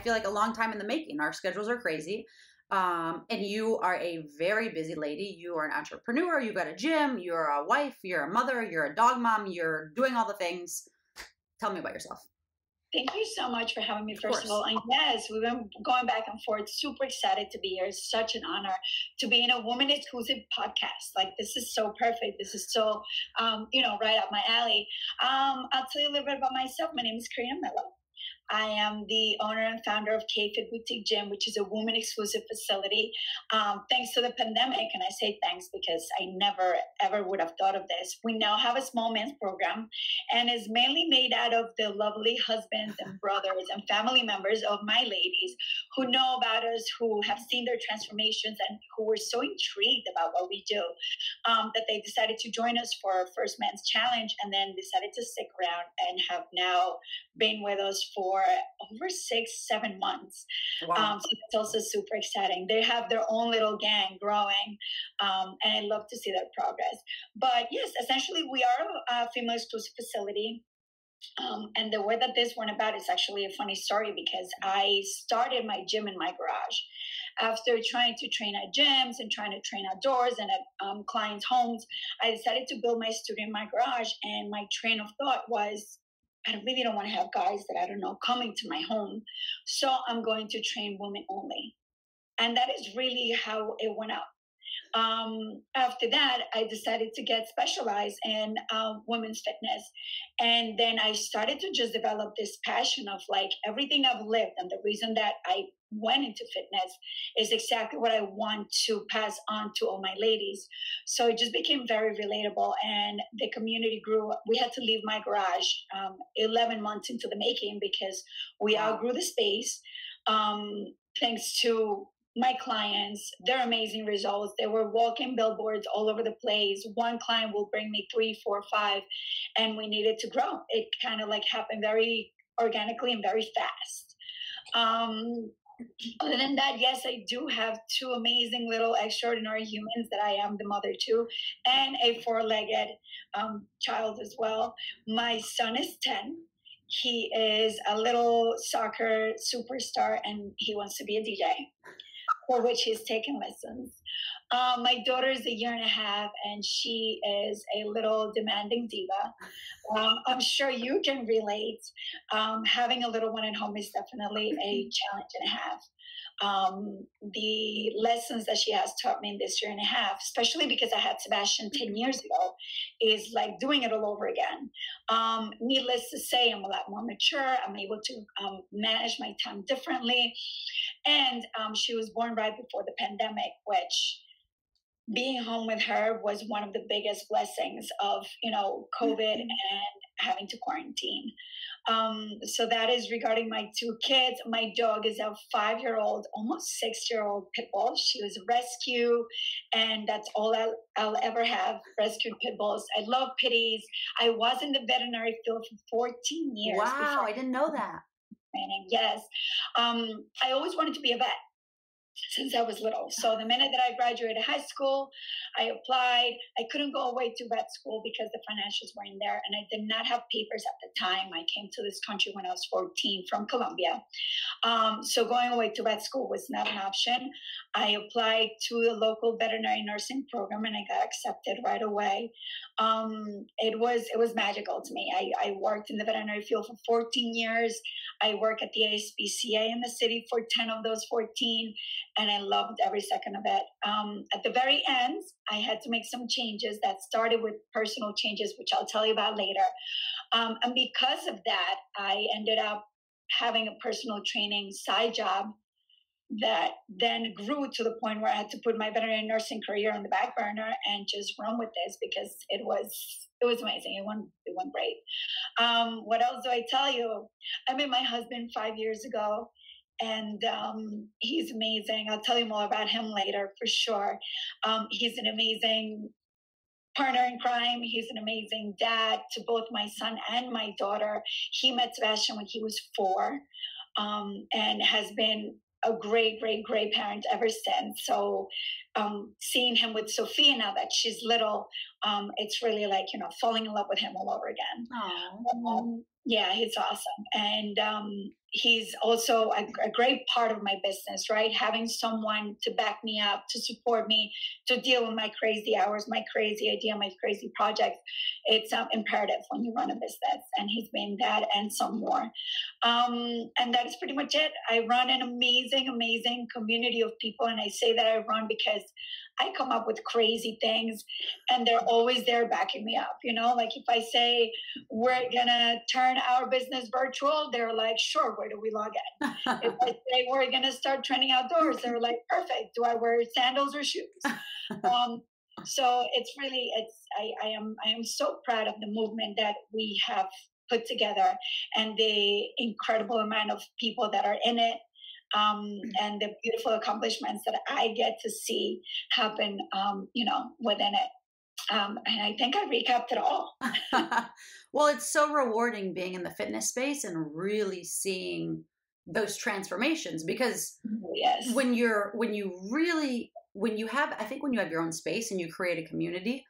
feel like a long time in the making. Our schedules are crazy. Um, and you are a very busy lady. You are an entrepreneur. You've got a gym. You're a wife. You're a mother. You're a dog mom. You're doing all the things. Tell me about yourself. Thank you so much for having me, first of, of all. And yes, we've been going back and forth. Super excited to be here. It's such an honor to be in a woman exclusive podcast. Like, this is so perfect. This is so, um, you know, right up my alley. Um, I'll tell you a little bit about myself. My name is Karina Mello. I am the owner and founder of K-Fit Boutique Gym, which is a woman exclusive facility. Um, thanks to the pandemic, and I say thanks because I never ever would have thought of this. We now have a small men's program and is mainly made out of the lovely husbands and brothers and family members of my ladies who know about us, who have seen their transformations, and who were so intrigued about what we do um, that they decided to join us for our first men's challenge and then decided to stick around and have now been with us for over six, seven months. Wow. Um, so it's also super exciting. They have their own little gang growing, um, and I love to see that progress. But yes, essentially, we are a female exclusive facility. Um, and the way that this went about is actually a funny story because I started my gym in my garage after trying to train at gyms and trying to train outdoors and at um, clients' homes. I decided to build my studio in my garage, and my train of thought was I really don't want to have guys that I don't know coming to my home. So I'm going to train women only. And that is really how it went out. Um, after that, I decided to get specialized in uh, women's fitness. And then I started to just develop this passion of like everything I've lived and the reason that I went into fitness is exactly what I want to pass on to all my ladies. So it just became very relatable, and the community grew. We had to leave my garage um, 11 months into the making because we wow. outgrew the space. Um, thanks to my clients, their amazing results. They were walking billboards all over the place. One client will bring me three, four, five, and we needed to grow. It kind of like happened very organically and very fast. Um, other than that, yes, I do have two amazing little extraordinary humans that I am the mother to, and a four legged um, child as well. My son is 10. He is a little soccer superstar and he wants to be a DJ, for which he's taking lessons. Um, my daughter is a year and a half, and she is a little demanding diva. Um, I'm sure you can relate. Um, having a little one at home is definitely a challenge and a half. Um, the lessons that she has taught me in this year and a half, especially because I had Sebastian 10 years ago, is like doing it all over again. Um, needless to say, I'm a lot more mature. I'm able to um, manage my time differently. And um, she was born right before the pandemic, which being home with her was one of the biggest blessings of you know covid mm-hmm. and having to quarantine. Um, so that is regarding my two kids. My dog is a five year old almost six year old pit bull. She was a rescue and that's all I'll, I'll ever have rescued pit bulls. I love pitties. I was in the veterinary field for 14 years wow i didn't know that. training yes. Um, i always wanted to be a vet since I was little. So the minute that I graduated high school, I applied. I couldn't go away to vet school because the financials weren't there, and I did not have papers at the time. I came to this country when I was 14 from Colombia. Um, so going away to vet school was not an option. I applied to a local veterinary nursing program, and I got accepted right away. Um, it was it was magical to me. I, I worked in the veterinary field for 14 years. I work at the ASPCA in the city for 10 of those 14 and I loved every second of it. Um, at the very end, I had to make some changes that started with personal changes, which I'll tell you about later. Um, and because of that, I ended up having a personal training side job that then grew to the point where I had to put my veterinary nursing career on the back burner and just run with this because it was it was amazing. It went it went great. Um, what else do I tell you? I met my husband five years ago and um, he's amazing. I'll tell you more about him later for sure. Um, he's an amazing partner in crime. He's an amazing dad to both my son and my daughter. He met Sebastian when he was four um, and has been a great, great, great parent ever since. So um, seeing him with Sophia now that she's little, um, it's really like you know falling in love with him all over again. Um, yeah, he's awesome, and um, he's also a, a, great part of my business. Right, having someone to back me up, to support me, to deal with my crazy hours, my crazy idea, my crazy projects. It's um, imperative when you run a business, and he's been that and some more. Um, and that is pretty much it. I run an amazing, amazing community of people, and I say that I run because I come up with crazy things and they're always there backing me up. You know, like if I say we're gonna turn our business virtual, they're like, sure, where do we log in? if I say we're gonna start training outdoors, they're like, perfect. Do I wear sandals or shoes? Um, so it's really it's I, I am I am so proud of the movement that we have put together and the incredible amount of people that are in it um, mm. and the beautiful accomplishments that I get to see happen, um, you know, within it. Um, and I think I recapped it all. well, it's so rewarding being in the fitness space and really seeing those transformations because yes. when you're when you really when you have I think when you have your own space and you create a community,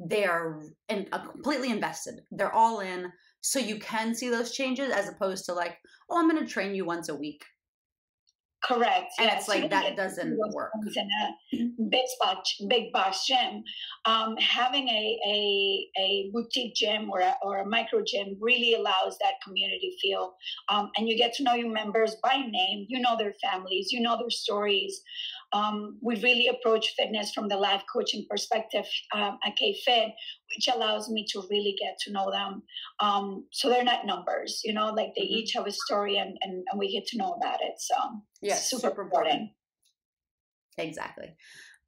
they are and uh, completely invested. They're all in, so you can see those changes as opposed to like, oh, I'm going to train you once a week Correct. And it's like that doesn't work. In a big box, big box gym, um, having a, a a boutique gym or a, or a micro gym really allows that community feel, um, and you get to know your members by name. You know their families. You know their stories um, we really approach fitness from the life coaching perspective um, at K-Fit, which allows me to really get to know them. Um, so they're not numbers, you know, like they mm-hmm. each have a story and, and, and, we get to know about it. So yeah, super, super important. Exactly.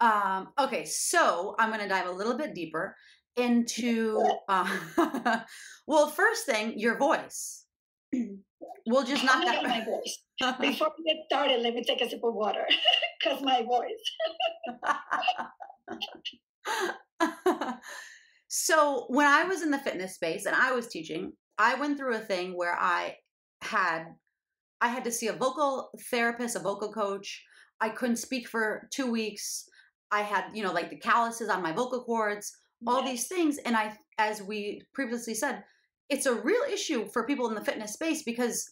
Um, okay, so I'm going to dive a little bit deeper into, uh, well, first thing, your voice. we'll just knock that. My voice. Before we get started, let me take a sip of water because my voice. So when I was in the fitness space and I was teaching, I went through a thing where I had I had to see a vocal therapist, a vocal coach. I couldn't speak for two weeks. I had, you know, like the calluses on my vocal cords, all yes. these things. And I, as we previously said, it's a real issue for people in the fitness space because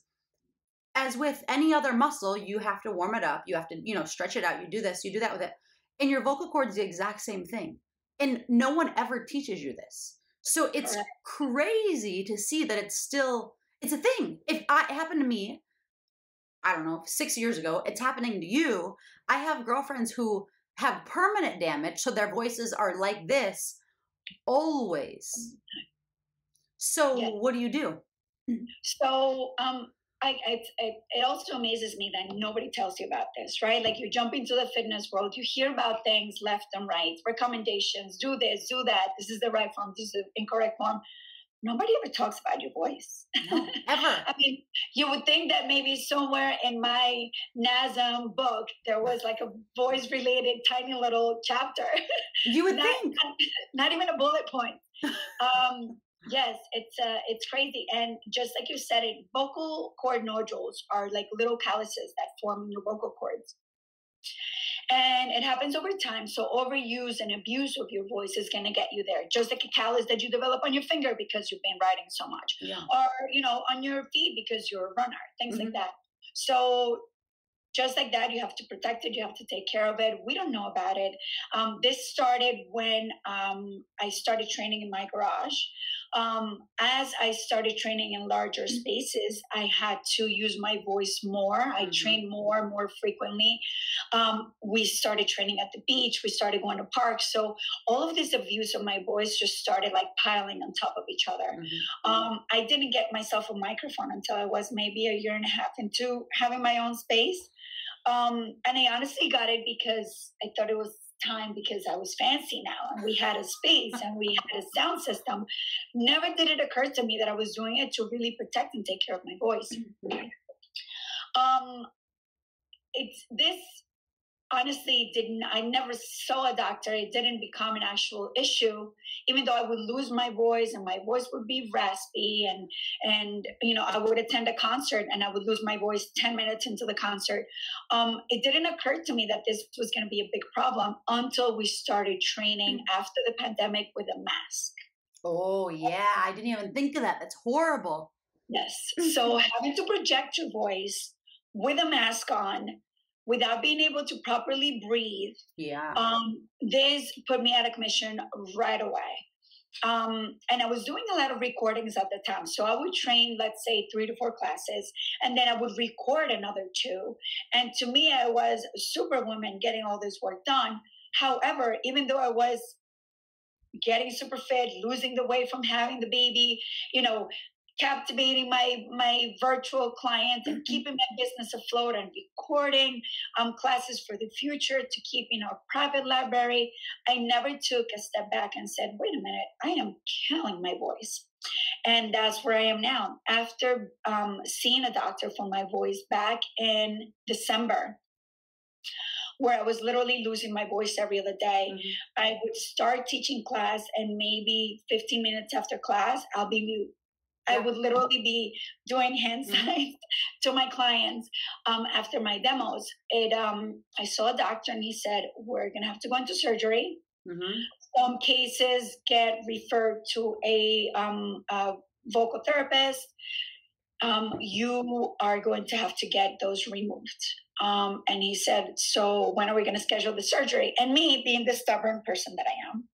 as with any other muscle, you have to warm it up. You have to, you know, stretch it out. You do this, you do that with it. And your vocal cords the exact same thing. And no one ever teaches you this. So it's crazy to see that it's still it's a thing. If I, it happened to me, I don't know, six years ago, it's happening to you. I have girlfriends who have permanent damage, so their voices are like this always. So yeah. what do you do? So um, I, it, it also amazes me that nobody tells you about this, right? Like you jump into the fitness world, you hear about things left and right, recommendations, do this, do that. This is the right form, this is the incorrect form. Nobody ever talks about your voice. No, ever. I mean, you would think that maybe somewhere in my NASM book there was like a voice related tiny little chapter. You would not, think. Not, not, even a bullet point. Um, Yes, it's uh, it's crazy, and just like you said, it vocal cord nodules are like little calluses that form in your vocal cords, and it happens over time. So overuse and abuse of your voice is going to get you there, just like a callus that you develop on your finger because you've been writing so much, yeah. or you know on your feet because you're a runner, things mm-hmm. like that. So just like that, you have to protect it. You have to take care of it. We don't know about it. Um, this started when um, I started training in my garage. Um, as I started training in larger mm-hmm. spaces, I had to use my voice more. I mm-hmm. trained more, more frequently. Um, we started training at the beach. We started going to parks. So all of these abuse of my voice just started like piling on top of each other. Mm-hmm. Um, I didn't get myself a microphone until I was maybe a year and a half into having my own space. Um, and I honestly got it because I thought it was time because I was fancy now and we had a space and we had a sound system. Never did it occur to me that I was doing it to really protect and take care of my voice. Mm-hmm. Um, it's this honestly didn't i never saw a doctor. It didn't become an actual issue even though i would lose my voice and my voice would be raspy and and you know i would attend a concert and i would lose my voice 10 minutes into the concert. Um, it didn't occur to me that this was going to be a big problem until we started training mm. after the pandemic with a mask. Oh yeah i didn't even think of that. That's horrible. Yes. So having to project your voice with a mask on without being able to properly breathe. Yeah. Um, this put me out of commission right away. Um, and I was doing a lot of recordings at the time. So I would train, let's say, three to four classes, and then I would record another two. And to me, I was superwoman getting all this work done. However, even though I was getting super fit, losing the weight from having the baby, you know, captivating my my virtual clients and mm-hmm. keeping my business afloat and recording um, classes for the future to keep in our private library i never took a step back and said wait a minute i am killing my voice and that's where i am now after um, seeing a doctor for my voice back in december where I was literally losing my voice every other day. Mm-hmm. I would start teaching class, and maybe 15 minutes after class, I'll be mute. I would literally be doing hand mm-hmm. signs to my clients um, after my demos. It um, I saw a doctor and he said we're gonna have to go into surgery. Mm-hmm. Some cases get referred to a, um, a vocal therapist. Um, you are going to have to get those removed. Um, and he said, so when are we going to schedule the surgery? And me, being the stubborn person that I am,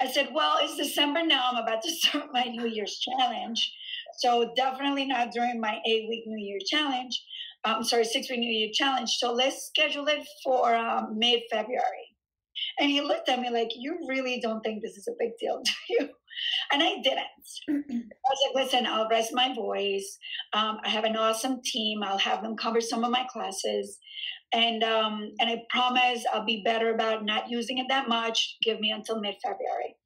I said, well, it's December now. I'm about to start my New Year's challenge. So definitely not during my eight week New Year challenge. I'm um, sorry, six week New Year challenge. So let's schedule it for um, mid February. And he looked at me like, you really don't think this is a big deal, do you? And I didn't. I was like, listen, I'll rest my voice. Um, I have an awesome team. I'll have them cover some of my classes and um, and I promise I'll be better about not using it that much. Give me until mid February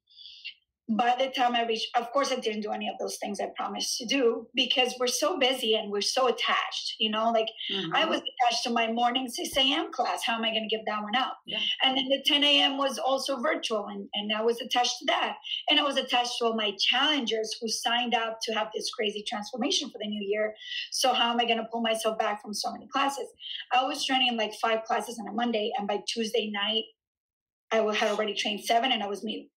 by the time I reached, of course, I didn't do any of those things I promised to do because we're so busy and we're so attached. You know, like mm-hmm. I was attached to my morning 6 a.m. class. How am I going to give that one up? Yeah. And then the 10 a.m. was also virtual, and, and I was attached to that. And I was attached to all my challengers who signed up to have this crazy transformation for the new year. So, how am I going to pull myself back from so many classes? I was training like five classes on a Monday, and by Tuesday night, I had already trained seven and I was mute.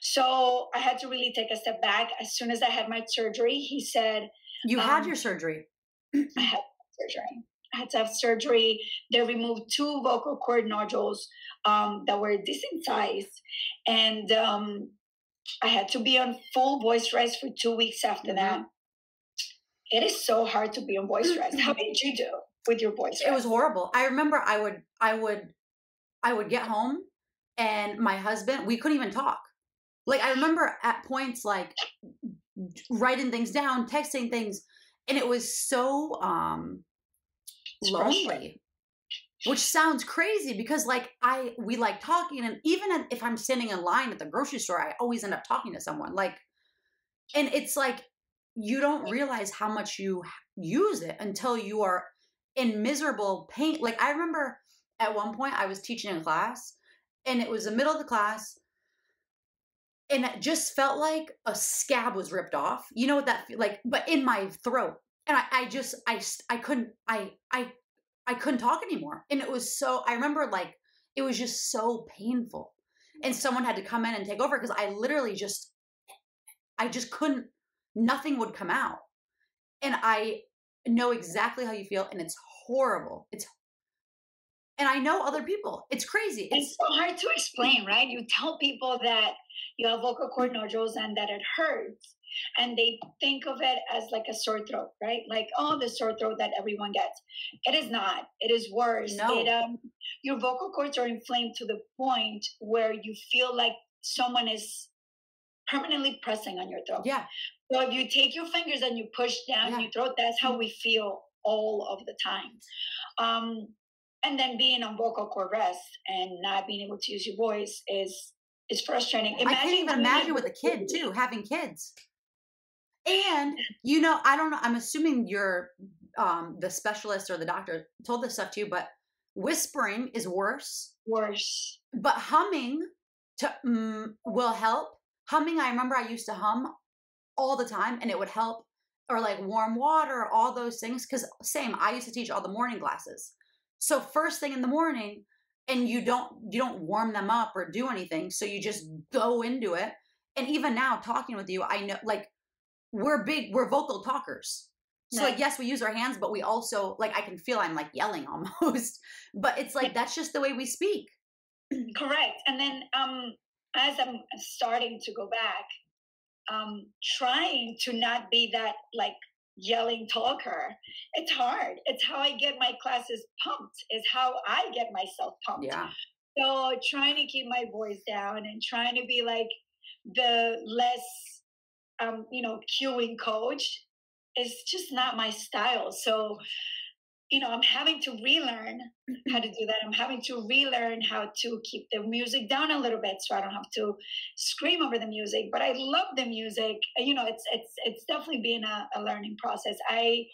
So I had to really take a step back. As soon as I had my surgery, he said, You um, had your surgery? I had surgery. I had to have surgery. They removed two vocal cord nodules um, that were decent size. And um, I had to be on full voice rest for two weeks after mm-hmm. that. It is so hard to be on voice rest. How did you do with your voice rest? It was horrible. I remember I would, I would, I would get home and my husband, we couldn't even talk like I remember at points like writing things down, texting things, and it was so um lonely. Which sounds crazy because like I we like talking and even if I'm standing in line at the grocery store, I always end up talking to someone. Like and it's like you don't realize how much you use it until you are in miserable pain. Like I remember at one point I was teaching a class and it was the middle of the class and it just felt like a scab was ripped off. You know what that like, but in my throat, and I, I just I I couldn't I I I couldn't talk anymore, and it was so. I remember like it was just so painful, and someone had to come in and take over because I literally just I just couldn't. Nothing would come out, and I know exactly how you feel, and it's horrible. It's and I know other people. It's crazy. It's, it's so hard to explain, right? You tell people that you have vocal cord nodules and that it hurts. And they think of it as like a sore throat, right? Like, oh, the sore throat that everyone gets. It is not. It is worse. No. It, um, your vocal cords are inflamed to the point where you feel like someone is permanently pressing on your throat. Yeah. So if you take your fingers and you push down yeah. your throat, that's how we feel all of the time. Um, and then being on vocal cord rest and not being able to use your voice is is frustrating. Imagine I can't even imagine with a kid too, having kids. And you know, I don't know. I'm assuming you're um, the specialist or the doctor told this stuff to you, but whispering is worse. Worse. But humming to mm, will help. Humming, I remember I used to hum all the time, and it would help. Or like warm water, all those things. Because same, I used to teach all the morning classes. So first thing in the morning, and you don't you don't warm them up or do anything. So you just go into it. And even now, talking with you, I know like we're big, we're vocal talkers. So like yes, we use our hands, but we also like I can feel I'm like yelling almost. But it's like that's just the way we speak. Correct. And then um as I'm starting to go back, um trying to not be that like yelling talker, it's hard. It's how I get my classes pumped. is how I get myself pumped. Yeah. So trying to keep my voice down and trying to be like the less um, you know, cueing coach is just not my style. So, you know, I'm having to relearn how to do that. I'm having to relearn how to keep the music down a little bit so I don't have to scream over the music. But I love the music. You know, it's it's it's definitely been a, a learning process. I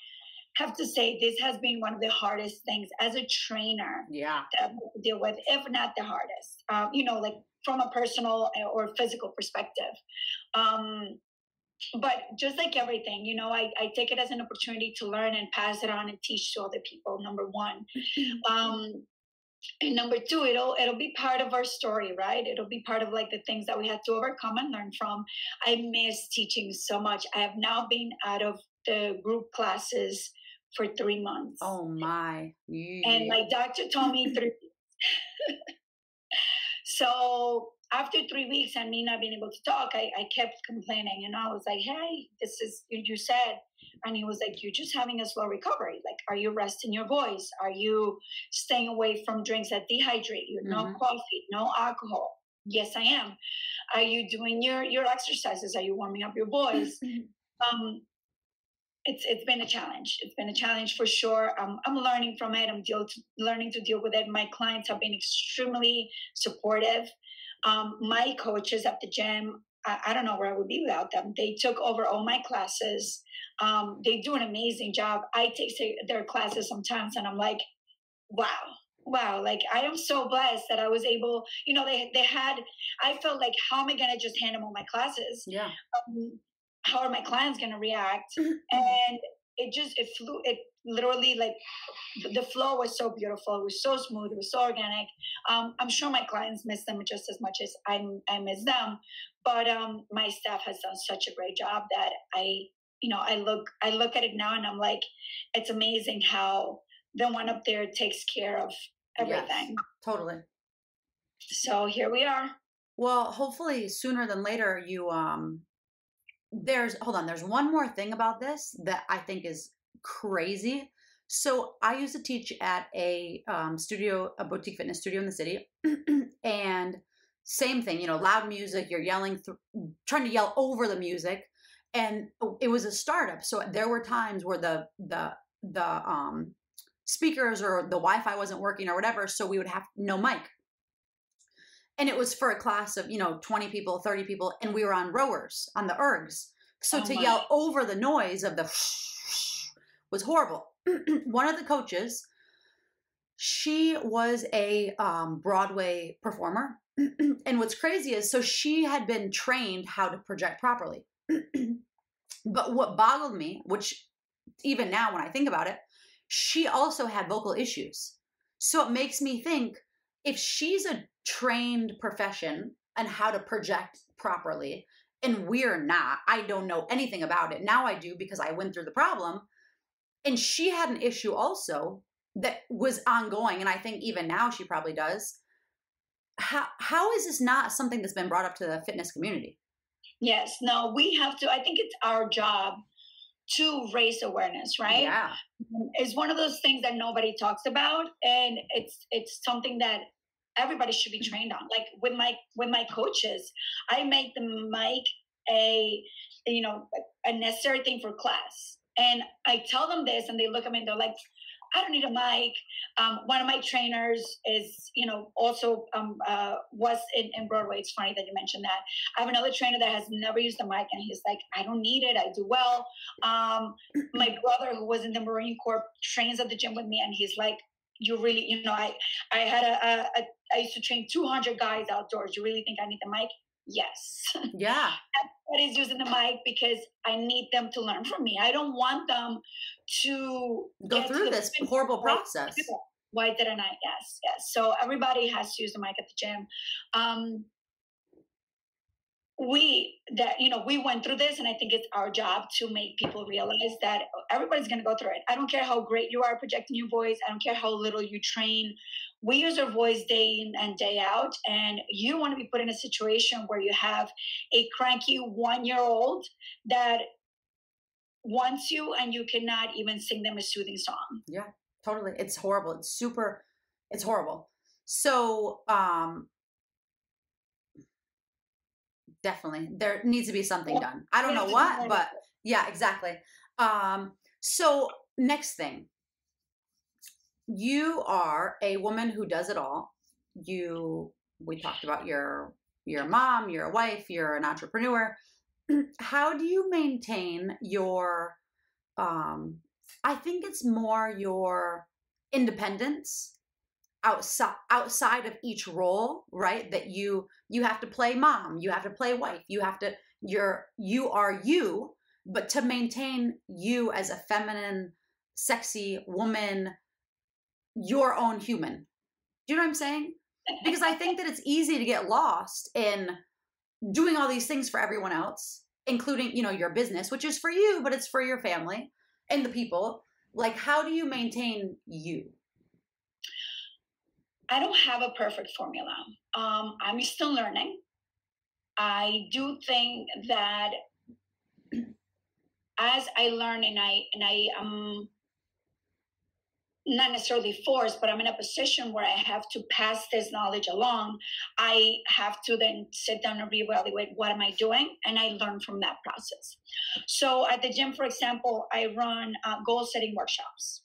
have to say this has been one of the hardest things as a trainer yeah to deal with if not the hardest um, you know like from a personal or physical perspective um, but just like everything, you know, I, I take it as an opportunity to learn and pass it on and teach to other people. Number one, um, and number two, it'll it'll be part of our story, right? It'll be part of like the things that we had to overcome and learn from. I miss teaching so much. I have now been out of the group classes for three months. Oh my! Yeah. And my doctor told me three. so after three weeks and me not being able to talk, I, I kept complaining. And I was like, hey, this is, you said. And he was like, you're just having a slow recovery. Like, are you resting your voice? Are you staying away from drinks that dehydrate you? No mm-hmm. coffee, no alcohol. Yes, I am. Are you doing your, your exercises? Are you warming up your voice? um, it's it's been a challenge. It's been a challenge for sure. Um, I'm learning from it. I'm deal to, learning to deal with it. My clients have been extremely supportive. Um, my coaches at the gym, I, I, don't know where I would be without them. They took over all my classes. Um, they do an amazing job. I take their classes sometimes and I'm like, wow, wow like i am so blessed that i was able you know they they had i felt like how am i going to just hand them all my classes yeah um, how are my clients going to react and it just it flew it literally like the flow was so beautiful. It was so smooth. It was so organic. Um, i'm sure my clients miss them just as much as i, I miss them but um, my staff has done such a great job that i you know i look i look at it now and i'm like it's amazing how the one up there takes care of everything. Yes, totally. So here we are. Well hopefully sooner than later you um there's hold on there's one more thing about this that i think is crazy. So i used to teach at a um, studio a boutique fitness studio in the city and same thing you know loud music you're yelling th- trying to yell over the music and it was a startup so there were times where the the the um speakers or the wi-fi wasn't working or whatever so we would have no mic. And it was for a class of you know 20 people 30 people and we were on rowers on the ergs. So oh to my. yell over the noise of the was horrible. One of the coaches she was a um, broadway performer and what's crazy is so she had been trained how to project properly. But what boggled me which even now when i think about it she also had vocal issues. So it makes me think if she's a trained profession and how to project properly and we're not i don't know anything about it. Now i do because i went through the problem and she had an issue also that was ongoing and i think even now she probably does. How how is this not something that's been brought up to the fitness community? Yes no we have to i think it's our job to raise awareness right? Yeah. It's one of those things that nobody talks about and it's it's something that everybody should be trained on. Like with my with my coaches, I make the mic a you know a necessary thing for class, and I tell them this, and they look at me and they're like, I don't need a mic. Um, one of my trainers is, you know, also um, uh, was in, in Broadway. It's funny that you mentioned that. I have another trainer that has never used a mic, and he's like, I don't need it. I do well. Um, my brother, who was in the Marine Corps, trains at the gym with me, and he's like, you really, you know, I I had a, a, a I used to train 200 guys outdoors. You really think I need the mic? Yes. Yeah. Everybody's using the mic because I need them to learn from me. I don't want them to go through this horrible process. Why didn't I? Yes, yes. So everybody has to use the mic at the gym. Um, we that you know we went through this and i think it's our job to make people realize that everybody's going to go through it i don't care how great you are projecting your voice i don't care how little you train we use our voice day in and day out and you want to be put in a situation where you have a cranky one year old that wants you and you cannot even sing them a soothing song. Yeah totally it's horrible it's super it's horrible. So um definitely there needs to be something done. I don't know what but yeah exactly. Um so next thing you are a woman who does it all. You we talked about your your mom, you're a wife, you're an entrepreneur. How do you maintain your um I think it's more your independence outside outside of each role, right? That you you have to play mom, you have to play wife, you have to you're you are you, but to maintain you as a feminine, sexy woman your own human. Do you know what I'm saying? Because I think that it's easy to get lost in doing all these things for everyone else, including, you know, your business, which is for you, but it's for your family and the people. Like, how do you maintain you? I don't have a perfect formula. Um, I'm still learning. I do think that as I learn and I and I um not necessarily forced, but I'm in a position where I have to pass this knowledge along. I have to then sit down and reevaluate what am I doing, and I learn from that process. So at the gym, for example, I run uh, goal setting workshops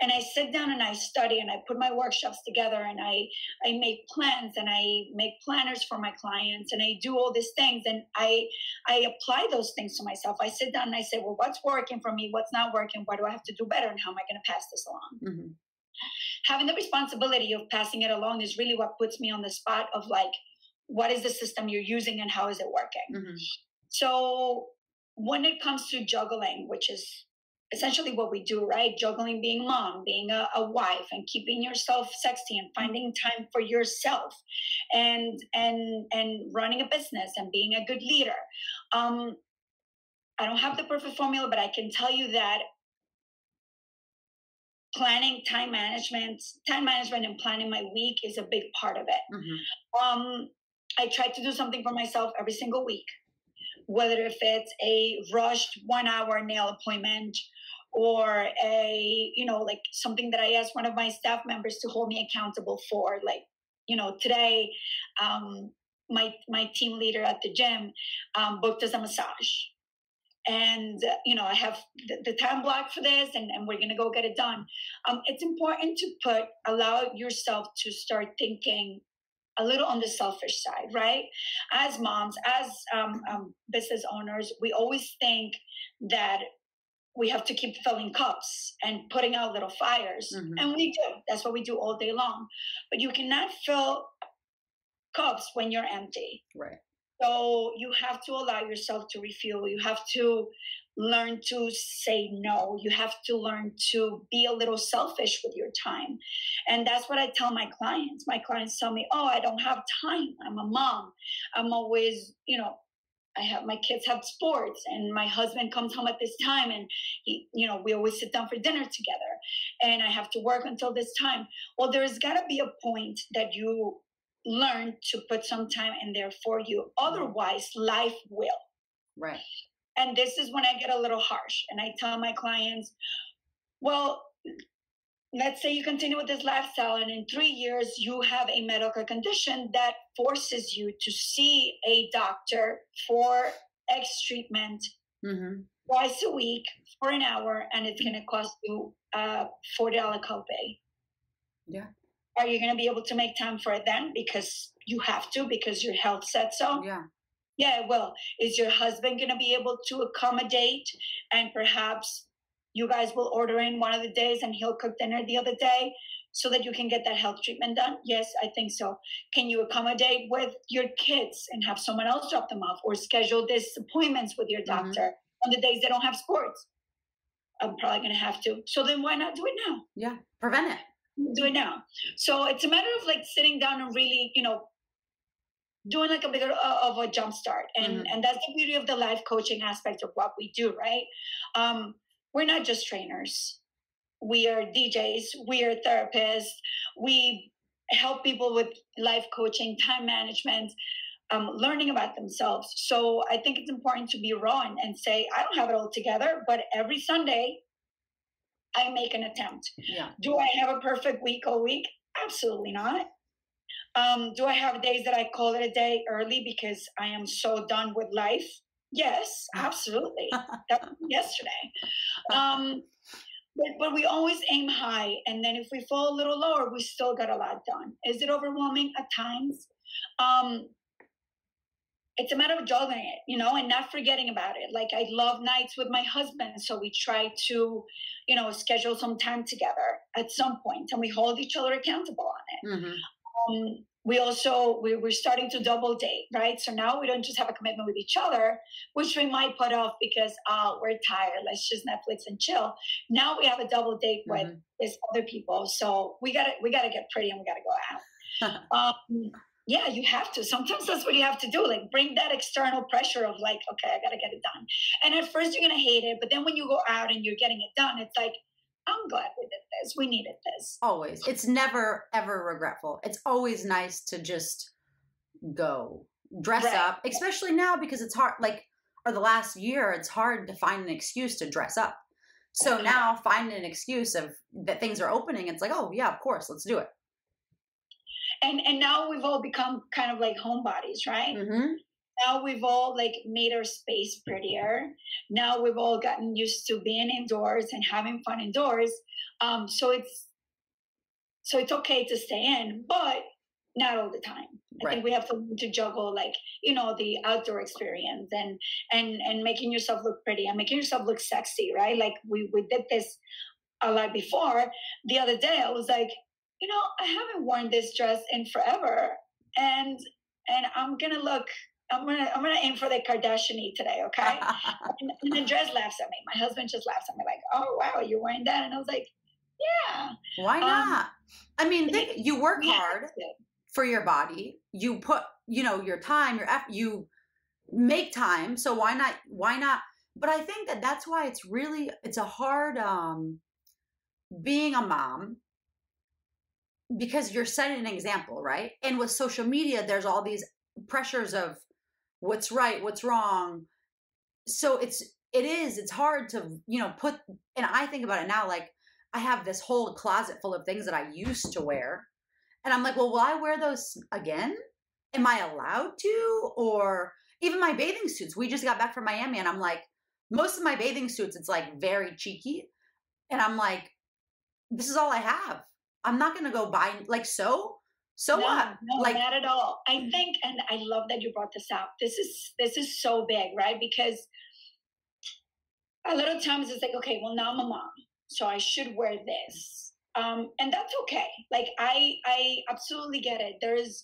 and i sit down and i study and i put my workshops together and i i make plans and i make planners for my clients and i do all these things. And i i apply those things to myself. I sit down and i say well what's working for me? What's not working? What do i have to do better? And how am i going to pass this along? Mm-hmm. having the responsibility of passing it along is really what puts me on the spot of like what is the system you're using and how is it working? Mm-hmm. so when it comes to juggling which is essentially what we do, right? Juggling being mom, being a, a, wife, and keeping yourself sexy and finding time for yourself, and and and running a business and being a good leader. Um, I don't have the perfect formula, but I can tell you that planning time management, time management, and planning my week is a big part of it. Mm-hmm. Um, I try to do something for myself every single week whether if it's a rushed one hour nail appointment or a you know like something that i asked one of my staff members to hold me accountable for like you know today um, my my team leader at the gym um, booked us a massage. And uh, you know i have the, the, time block for this and, and we're gonna go get it done. Um, it's important to put allow yourself to start thinking a little on the selfish side right? As moms as um, um, business owners we always think that we have to keep filling cups and putting out little fires. Mm-hmm. And we do. That's what we do all day long. But you cannot fill cups when you're empty. Right. So you have to allow yourself to refuel. You have to learn to say no. You have to learn to be a little selfish with your time. And that's what I tell my clients. My clients tell me, oh, I don't have time. I'm a mom. I'm always, you know, I have my kids have sports and my husband comes home at this time and he, you know, we always sit down for dinner together and I have to work until this time. Well, there's got to be a point that you learn to put some time in there for you. Otherwise, life will. Right. And this is when I get a little harsh and I tell my clients, well, let's say you continue with this lifestyle and in three years you have a medical condition that forces you to see a doctor for X treatment. Mm-hmm. twice a week for an hour, and it's going to cost you a forty dollar copay. Yeah. Are you going to be able to make time for it then? Because you have to, because your health said so. Yeah. Yeah, well, is your husband going to be able to accommodate and perhaps you guys will order in one of the days and he'll cook dinner the other day so that you can get that health treatment done? Yes, I think so. Can you accommodate with your kids and have someone else drop them off or schedule these appointments with your Mhm. doctor on the days they don't have sports? I'm probably going to have to. So then why not do it now? Yeah. Prevent it. do it now. So it's a matter of like sitting down and really, you know, doing like a bit of, of a jump start, and Mhm. and that's the beauty of the life coaching aspect of what we do, right? Um, we're not just trainers. We are DJs. We are therapists. We help people with life coaching, time management, um, learning about themselves. So I think it's important to be raw and, and say, I don't have it all together, but every Sunday I make an attempt. Yeah. Do I have a perfect week all week? Absolutely not. Um, do I have days that I call it a day early because I am so done with life? Yes, absolutely. that was yesterday. Um, but, but we always aim high, and then if we fall a little lower, we still got a lot done. Is it overwhelming at times? Um, it's a matter of juggling it, you know, and not forgetting about it. Like I love nights with my husband, so we try to, you know, schedule some time together at some point, and we hold each other accountable on it. hmm Um, we also we, we're starting to double date, right? So now we don't just have a commitment with each other, which we might put off because oh, we're tired. Let's just Netflix and chill. Now we have a double date with Mhm. with other people, so we gotta we gotta get pretty and we gotta go out. um, yeah, you have to. Sometimes that's what you have to do. Like bring that external pressure of like, okay, I gotta get it done. And at first you're gonna hate it, but then when you go out and you're getting it done, it's like, I'm glad we did this. We needed this. Always. It's never ever regretful. It's always nice to just go dress Right. up, especially now because it's hard. Like, or the last year, it's hard to find an excuse to dress up. So now finding an excuse of that things are opening, it's like, oh yeah, of course, let's do it. And and now we've all become kind of like homebodies, right? Mm-hmm. Now we've all like made our space prettier. Now we've all gotten used to being indoors and having fun indoors. Um so it's so it's okay to stay in but not all the time. I Right. think we have to to juggle like you know the outdoor experience and and and making yourself look pretty and making yourself look sexy right? Like we we did this a lot before. The other day i was like you know i haven't worn this dress in forever and and i'm gonna look I'm gonna I'm gonna aim for the Kardashian today, okay? and, and the dress laughs at me. My husband just laughs at me like, "Oh wow, you're wearing that?" And I was like, "Yeah." Why Um, not? I mean, think, you work have hard for your body. You put, you know, your time, your effort. You make time. So why not? Why not? But I think that that's why it's really it's a hard um being a mom because you're setting an example, right? And with social media, there's all these pressures of what's right, what's wrong. So it's it is it's hard to you know put and I think about it now like I have this whole closet full of things that I used to wear, and I'm like, well, will I wear those again? Am I allowed to? Or even my bathing suits. We just got back from Miami, and I'm like, most of my bathing suits, it's like very cheeky, and I'm like, this is all I have. I'm not gonna go buy like so. So no, what? No, Like- not at all. I think, and I love that you brought this up. This is this is so big, right? Because a lot of times it's like, okay, well now I'm a mom, so I should wear this, um, and that's okay. Like I I absolutely get it. There is.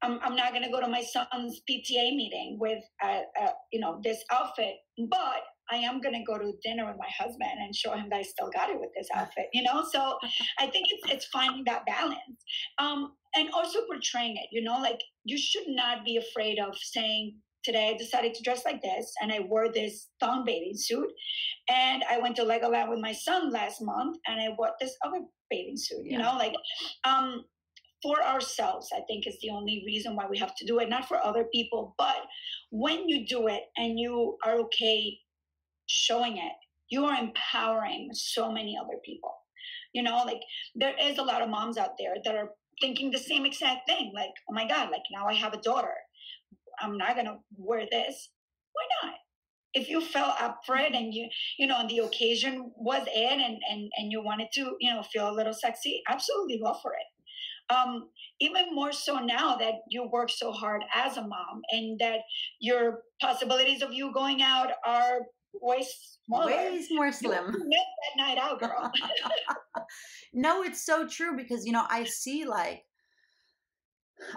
I'm, I'm not gonna go to my son's PTA meeting with a, a, you know this outfit, but I am gonna go to dinner with my husband and show him that I still got it with this outfit, you know. So I think it's it's finding that balance, um, and also portraying it. You know, like you should not be afraid of saying, "Today I decided to dress like this, and I wore this thong bathing suit, and I went to Legoland with my son last month, and I wore this other bathing suit." You Yeah. know, like um, for ourselves, I think is the only reason why we have to do it, not for other people, but when you do it and you are okay showing it, you are empowering so many other people. You know, like there is a lot of moms out there that are thinking the same exact thing. Like, oh my God, like now I have a daughter. I'm not gonna wear this. Why not? if you felt up for it and you you know the occasion was it and and and you wanted to you know feel a little sexy absolutely go for it um even more so now that you work so hard as a mom and that your possibilities of you going out are way smaller way more slim that night out girl no it's so true because you know i see like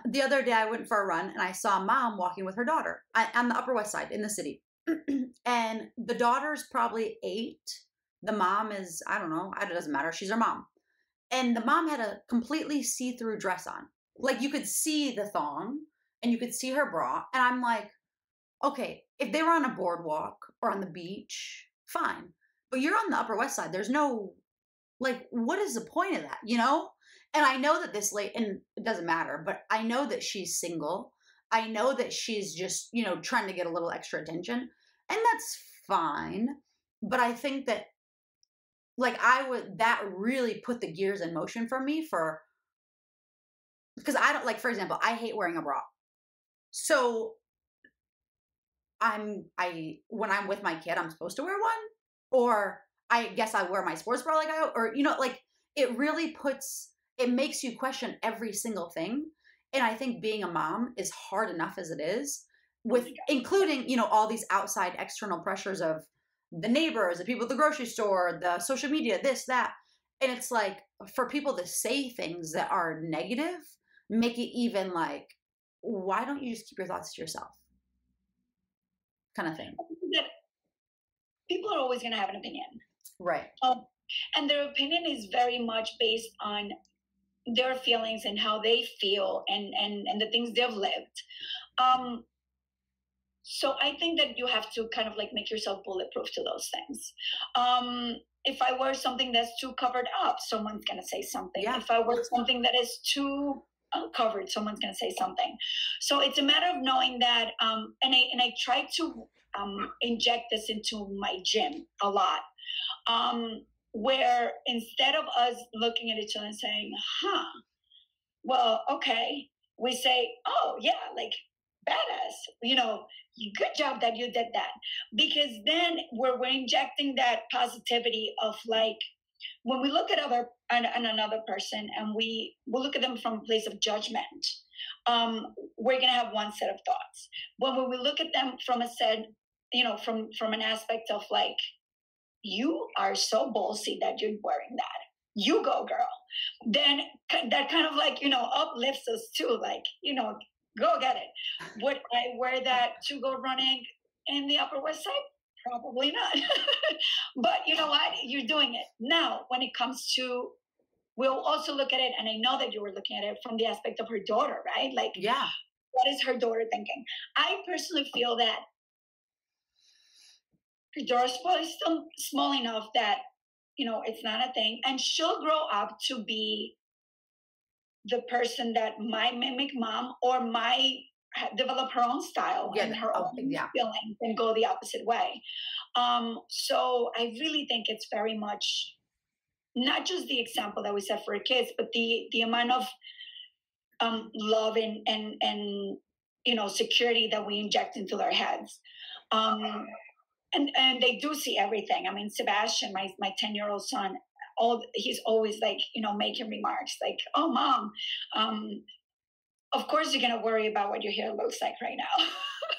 the other day I went for a run and I saw a mom walking with her daughter on the Upper West Side in the city. and the daughter's probably eight. The mom is, I don't know, it doesn't matter. She's her mom. And the mom had a completely see through dress on. Like you could see the thong and you could see her bra. And I'm like, okay, if they were on a boardwalk or on the beach, fine. But you're on the Upper West Side. There's no, like, what is the point of that, you know? And I know that this late, and it doesn't matter, but I know that she's single. I know that she's just, you know, trying to get a little extra attention, and that's fine. But I think that, like, I would, that really put the gears in motion for me for, because I don't, like, for example, I hate wearing a bra. So I'm, I, when I'm with my kid, I'm supposed to wear one, or I guess I wear my sports bra like I, or, you know, like, it really puts, it makes you question every single thing. And I think being a mom is hard enough as it is, oh with including, you know, all these outside external pressures of the neighbors, the people at the grocery store, the social media, this, that. And it's like for people to say things that are negative, make it even like, why don't you just keep your thoughts to yourself? Kind of thing. People are always going to have an opinion. Right. Um, and their opinion is very much based on their feelings and how they feel and and and the things they've lived um so i think that you have to kind of like make yourself bulletproof to those things um if i wear something that's too covered up someone's going to say something yeah. if i wear something that is too uncovered someone's going to say something so it's a matter of knowing that um and i and i try to um inject this into my gym a lot um where instead of us looking at each other and saying, huh, well, okay, we say, oh, yeah, like badass, you know, good job that you did that. Because then we're, we're injecting that positivity of like, when we look at other and, and another person and we we look at them from a place of judgment, um, we're gonna have one set of thoughts. But when we look at them from a set, you know, from from an aspect of like you are so ballsy that you're wearing that. You go, girl. Then that kind of like, you know, uplifts us too. Like, you know, go get it. Would I wear that to go running in the Upper West Side? Probably not. but you know what? You're doing it. Now, when it comes to, we'll also look at it, and I know that you were looking at it from the aspect of her daughter, right? Like, yeah. What is her daughter thinking? I personally feel that Doris is still small enough that you know it's not a thing, and she'll grow up to be the person that my mimic mom or might develop her own style yeah, and her own yeah. feelings and go the opposite way. Um, so I really think it's very much not just the example that we set for kids, but the the amount of um, love and and and you know security that we inject into their heads. Um, and and they do see everything. I mean, Sebastian, my my ten year old son, all he's always like you know making remarks like, "Oh, mom, um, of course you're gonna worry about what your hair looks like right now."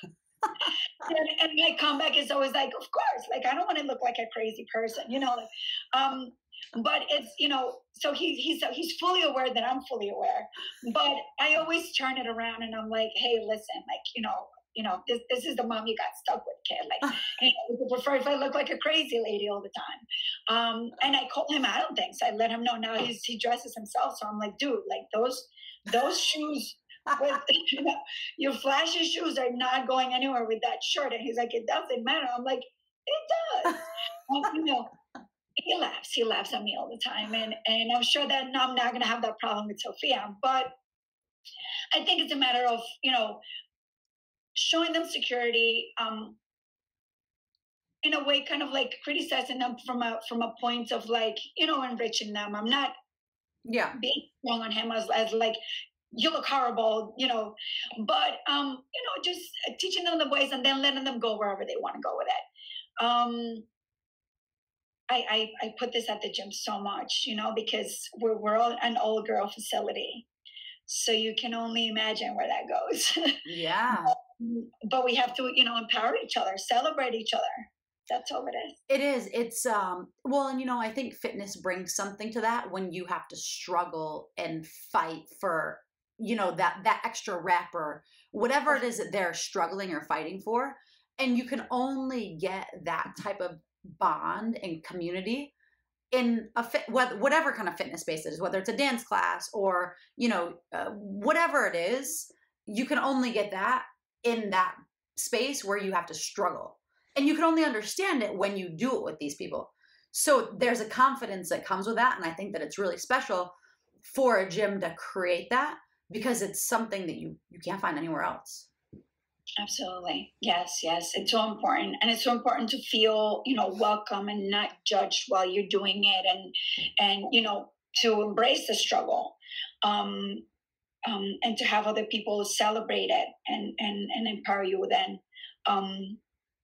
and, and my comeback is always like, "Of course, like I don't want to look like a crazy person, you know." Um, but it's you know, so he's he's he's fully aware that I'm fully aware. But I always turn it around and I'm like, "Hey, listen, like you know." you know, this, this is the mom you got stuck with, kid. Like, you know, would prefer if I look like a crazy lady all the time. Um, and I call him out on things. I let him know now he's, he dresses himself. So I'm like, dude, like those, those shoes with, you know, your flashy shoes are not going anywhere with that shirt. And he's like, it doesn't matter. I'm like, it does. um, you know, he laughs. He laughs at me all the time. And, and I'm sure that I'm not going to have that problem with Sophia. But I think it's a matter of, you know, showing them security um, in a way kind of like criticizing them from a from a point of like you know enriching them i'm not yeah being wrong on him as, as like you look horrible, you know. But um, you know, just teaching them the ways and then letting them go wherever they want to go with it. Um, I, I, I put this at the gym so much, you know, because we're we're all an all girl facility, so you can only imagine where that goes. Yeah. but we have to, you know, empower each other, celebrate each other. That's all it is. It is. It's um well, and you know, I think fitness brings something to that when you have to struggle and fight for, you know, that that extra wrapper whatever it is that they're struggling or fighting for. And you can only get that type of bond and community in a fit whatever kind of fitness space it is whether it's a dance class or you know uh, whatever it is you can only get that in that space where you have to struggle and you can only understand it when you do it with these people so there's a confidence that comes with that and i think that it's really special for a gym to create that because it's something that you you can't find anywhere else absolutely yes yes it's so important and it's so important to feel you know welcome and not judged while you're doing it and and you know to embrace the struggle um um, and to have other people celebrate it and and and empower you then um,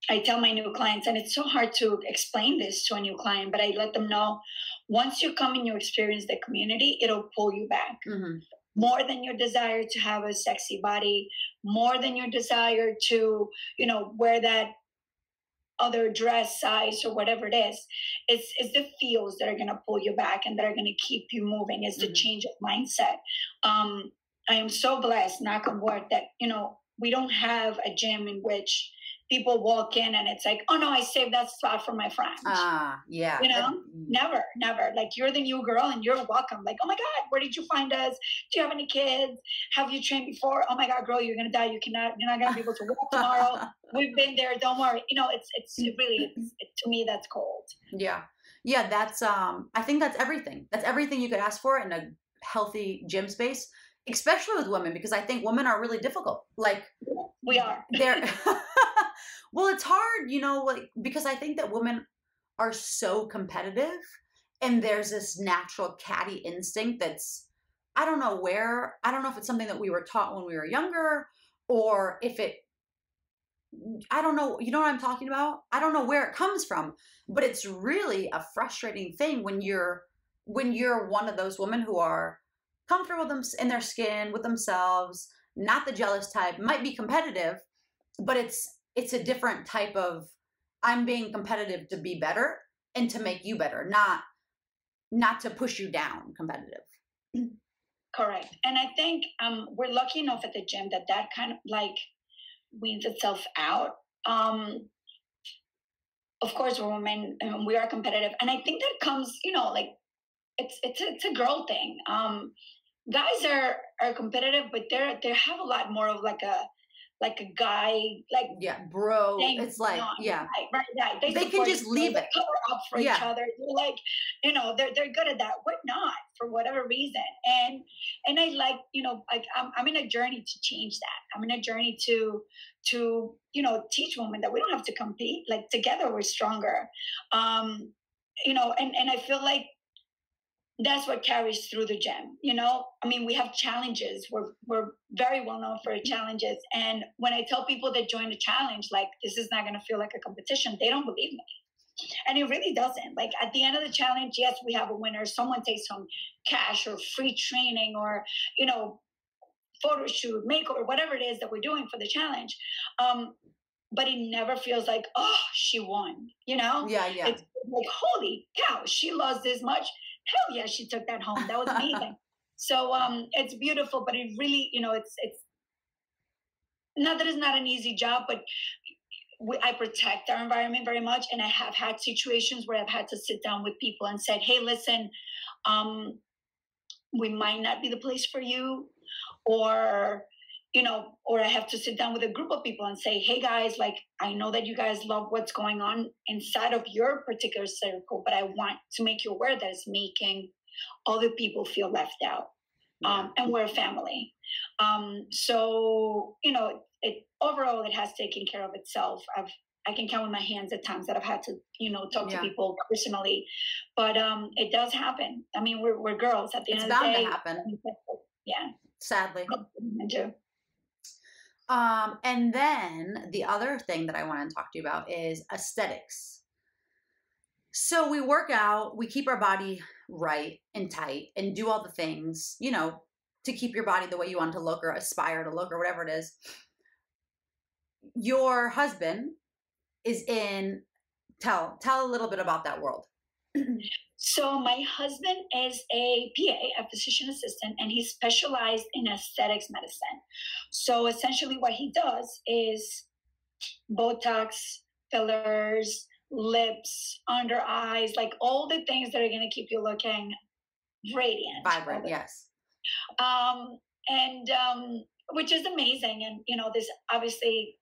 I tell my new clients, and it's so hard to explain this to a new client, but I let them know once you come and you experience the community, it'll pull you back. Mm-hmm. More than your desire to have a sexy body, more than your desire to, you know, wear that other dress size or whatever it is. It's, it's the feels that are going to pull you back and that are going to keep you moving. It's mm-hmm. the change of mindset. Um, I am so blessed, knock on wood, that, you know, we don't have a gym in which people walk in and it's like, oh no, I saved that spot for my friend. Ah, uh, yeah. You know, mm. never, never. Like you're the new girl and you're welcome. Like, oh my God, where did you find us? Do you have any kids? Have you trained before? Oh my God, girl, you're gonna die. You cannot, you're not gonna be able to walk tomorrow. We've been there. Don't worry. You know, it's it's it really it's, it, to me that's cold. Yeah, yeah. That's um. I think that's everything. That's everything you could ask for in a healthy gym space especially with women because i think women are really difficult like we are. they're well it's hard you know like because i think that women are so competitive and there's this natural catty instinct that's i don't know where i don't know if it's something that we were taught when we were younger or if it i don't know you know what i'm talking about? I don't know where it comes from but it's really a frustrating thing when you're when you're one of those women who are comfortable them in their skin with themselves, not the jealous type, might be competitive, but it's it's a different type of I'm being competitive to be better and to make you better, not not to push you down competitive. Correct. And I think um, we're lucky enough at the gym that that kind of like weans itself out. Um, of course, we're women and we are competitive. And I think that comes, you know, like it's it's it's a girl thing. Um, guys are are competitive, but they're they have a lot more of like a like a guy like yeah bro it's like yeah right, right, right. They, they can just leave it cover up for yeah. each other they're like you know they're, they're good at that we're not for whatever reason and and i like you know like I'm, I'm in a journey to change that i'm in a journey to to you know teach women that we don't have to compete like together we're stronger um you know and and i feel like that's what carries through the gym you know? I mean we have challenges. We're, we're very well known for challenges. And when i tell people that join a challenge like this is not going to feel like a competition they don't believe me. And it really doesn't. Like at the end of the challenge yes we have a winner. Someone takes home cash or free training or you know photo shoot makeover whatever it is that we're doing for the challenge. Um, but it never feels like oh she won you know? Yeah yeah. It's like holy cow she lost this much hell yeah, she took that home. That was amazing. so um, it's beautiful, but it really, you know, it's it's not that it's not an easy job, but we, I protect our environment very much, and I have had situations where I've had to sit down with people and said, "Hey, listen, um, we might not be the place for you," or you know, or I have to sit down with a group of people and say, hey guys, like, I know that you guys love what's going on inside of your particular circle, but I want to make you aware that it's making other people feel left out. Yeah. Um, and we're a family. Um, so, you know, it overall, it has taken care of itself. I've, I can count with my hands at times that I've had to, you know, talk yeah. to people personally, but um, it does happen. I mean, we're, we're girls at the it's end of the day. It's bound to happen. Yeah Sadly. I do. Um, and then the other thing that I want to talk to you about is aesthetics. So we work out, we keep our body right and tight and do all the things, you know, to keep your body the way you want to look or aspire to look or whatever it is. Your husband is in tell tell a little bit about that world. So my husband is a PA, a physician assistant, and he's specialized in aesthetics medicine. So essentially, what he does is Botox, fillers, lips, under eyes, like all the things that are going to keep you looking radiant, vibrant. Yes. Um, and um, which is amazing, and you know, this obviously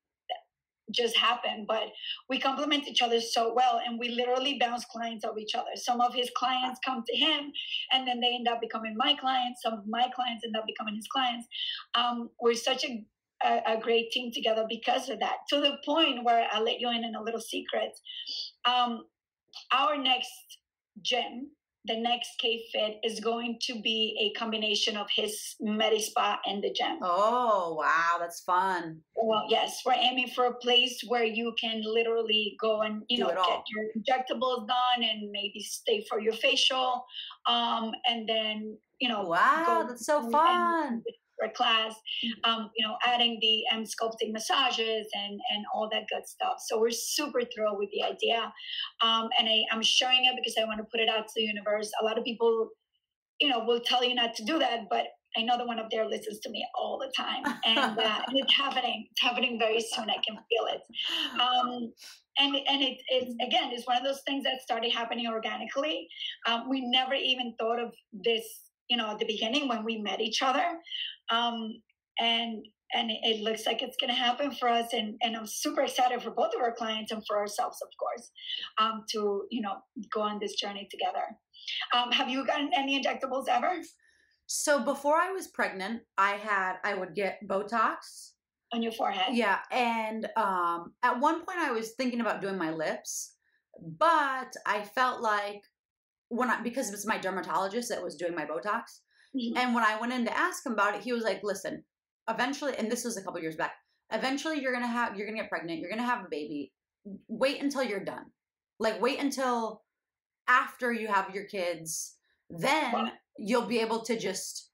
just happened, but we complement each other so well and we literally bounce clients off each other. Some of his clients come to him and then they end up becoming my clients. Some of my clients end up becoming his clients. Um, we're such a, a, a, great team together because of that. To the point where I'll let you in on a little secret. Um, our next gym the next K Fit is going to be a combination of his Medi Spa and the gym. Oh, wow, that's fun. Well, yes, we're aiming for a place where you can literally go and you Do know get your injectables done and maybe stay for your facial, um, and then you know. Wow, that's so fun for class, mm-hmm. um, you know, adding the M Emsculpting massages and and all that good stuff. So we're super thrilled with the idea, um, and I, I'm sharing it because I want to put it out to the universe. A lot of people, you know, will tell you not to do that, but I know the one up there listens to me all the time, and, uh, and it's happening. It's happening very soon. I can feel it. Um, and and it, it's again, it's one of those things that started happening organically. Um, we never even thought of this, you know, at the beginning when we met each other um, and and it looks like it's going to happen for us and, and i'm super excited for both of our clients and for ourselves of course um, to you know go on this journey together. Um, have you gotten any injectables ever? So before i was pregnant i had i would get botox. On your forehead? Yeah and um, at one point i was thinking about doing my lips but i felt like when i because it was my dermatologist that was doing my botox Mm-hmm. And when I went in to ask him about it, he was like, listen, eventually, and this was a couple years back, eventually you're going to have, you're going to get pregnant, you're going to have a baby. Wait until you're done. Like, wait until after you have your kids. Then you'll be able to just,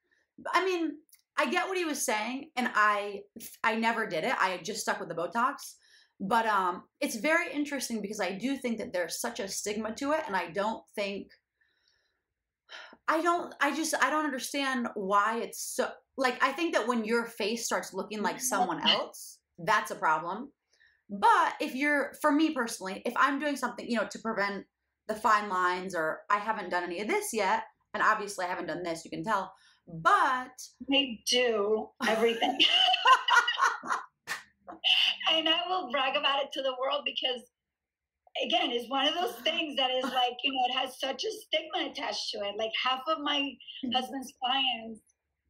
I mean, I get what he was saying, and I I never did it. I just stuck with the Botox. But um, it's very interesting because I do think that there's such a stigma to it, and I don't think I don't I just I don't understand why it's so like I think that when your face starts looking like someone else, that's a problem. But if you're for me personally, if I'm doing something, you know, to prevent the fine lines or I haven't done any of this yet, and obviously I haven't done this, you can tell. But I do everything. and I will brag about it to the world because again it's one of those things that is like you know it has such a stigma attached to it. Like half of my mm-hmm. husband's clients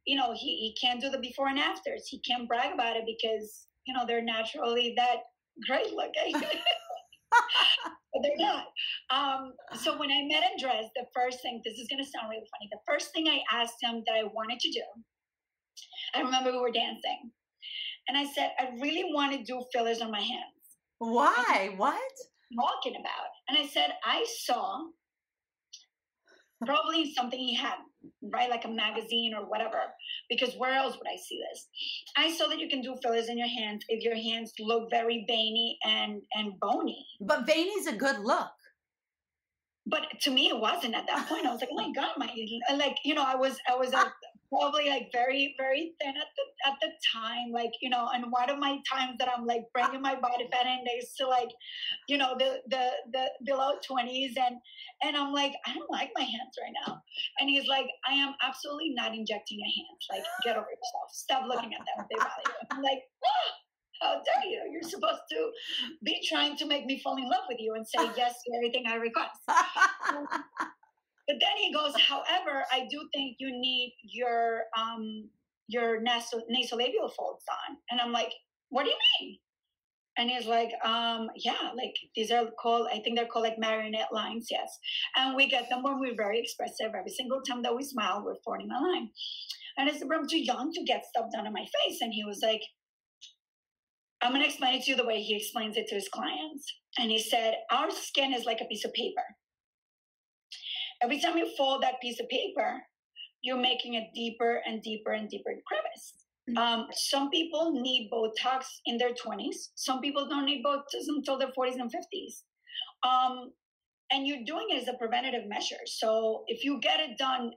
you know he, he can't do the before and afters. He can't brag about it because you know they're naturally that great looking. But they're not. Um, so when i met andres the first thing this is going to sound really funny the first thing i asked him that i wanted to do i remember we were dancing. And i said i really want to do fillers on my hands. Why? What talking about? And I said, I saw probably something he had, right? Like a magazine or whatever. Because where else would I see this? I saw that you can do fillers in your hands if your hands look very veiny and and bony. But veiny is a good look. But to me, it wasn't at that point. I was like, oh my god, my like you know, I was I was a probably like very very thin at the at the time like you know and one of my times that i'm like bringing my body fat index to like you know the the the below 20s and and i'm like i don't like my hands right now. And he's like i am absolutely not injecting your hands like get over yourself. Stop looking at them. They bother you i'm like oh, how dare you? You're supposed to be trying to make me fall in love with you and say yes to everything I request. But then he goes, however, I do think you need your um your nasal nasolabial folds on. And I'm like, what do you mean? And he's like, um, yeah, like these are called, I think they're called like marionette lines, yes. And we get them when we're very expressive. Every single time that we smile, we're forming a line. And I said, I'm too young to get stuff done on my face. And he was like, I'm going to explain it to you the way he explains it to his clients. And he said, Our skin is like a piece of paper. Every time you fold that piece of paper, you're making a deeper and deeper and deeper crevice. Mm. Um, some people need Botox in their 20s. Some people don't need Botox until their 40s and 50s. Um, and you're doing it as a preventative measure. So if you get it done,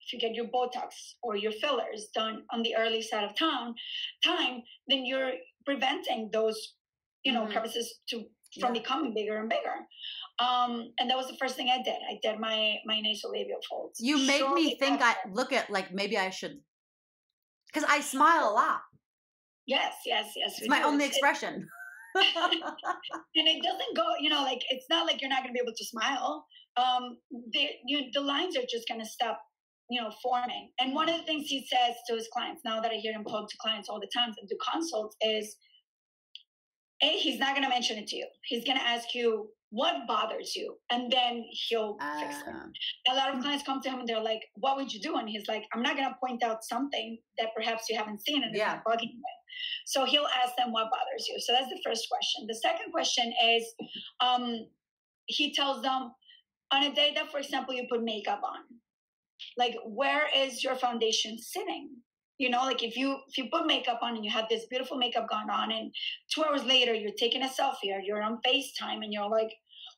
if you get your Botox or your fillers done on the early side of time, time, then you're preventing those, you know, mm-hmm. crevices to from yeah. becoming bigger and bigger. Um, and that was the first thing I did. I did my my nasolabial folds. You make Shortly me think after. I look at like maybe I should because I smile a lot. Yes, yes, yes. It's my do. only expression. and it doesn't go, you know, like it's not like you're not going to be able to smile. Um, the you, the lines are just going to stop, you know, forming. And one of the things he says to his clients now that I hear him talk to clients all the time and do consults is, a he's not going to mention it to you. He's going to ask you what bothers you and then he'll uh, fix it ah. a lot of hmm. clients come to him and they're like what would you do and he's like i'm not going to point out something that perhaps you haven't seen and yeah. it's bugging you so he'll ask them what bothers you so that's the first question the second question is um, he tells them on a day that for example you put makeup on like where is your foundation sitting you know like if you if you put makeup on and you have this beautiful makeup going on and two hours later you're taking a selfie or you're on facetime and you're like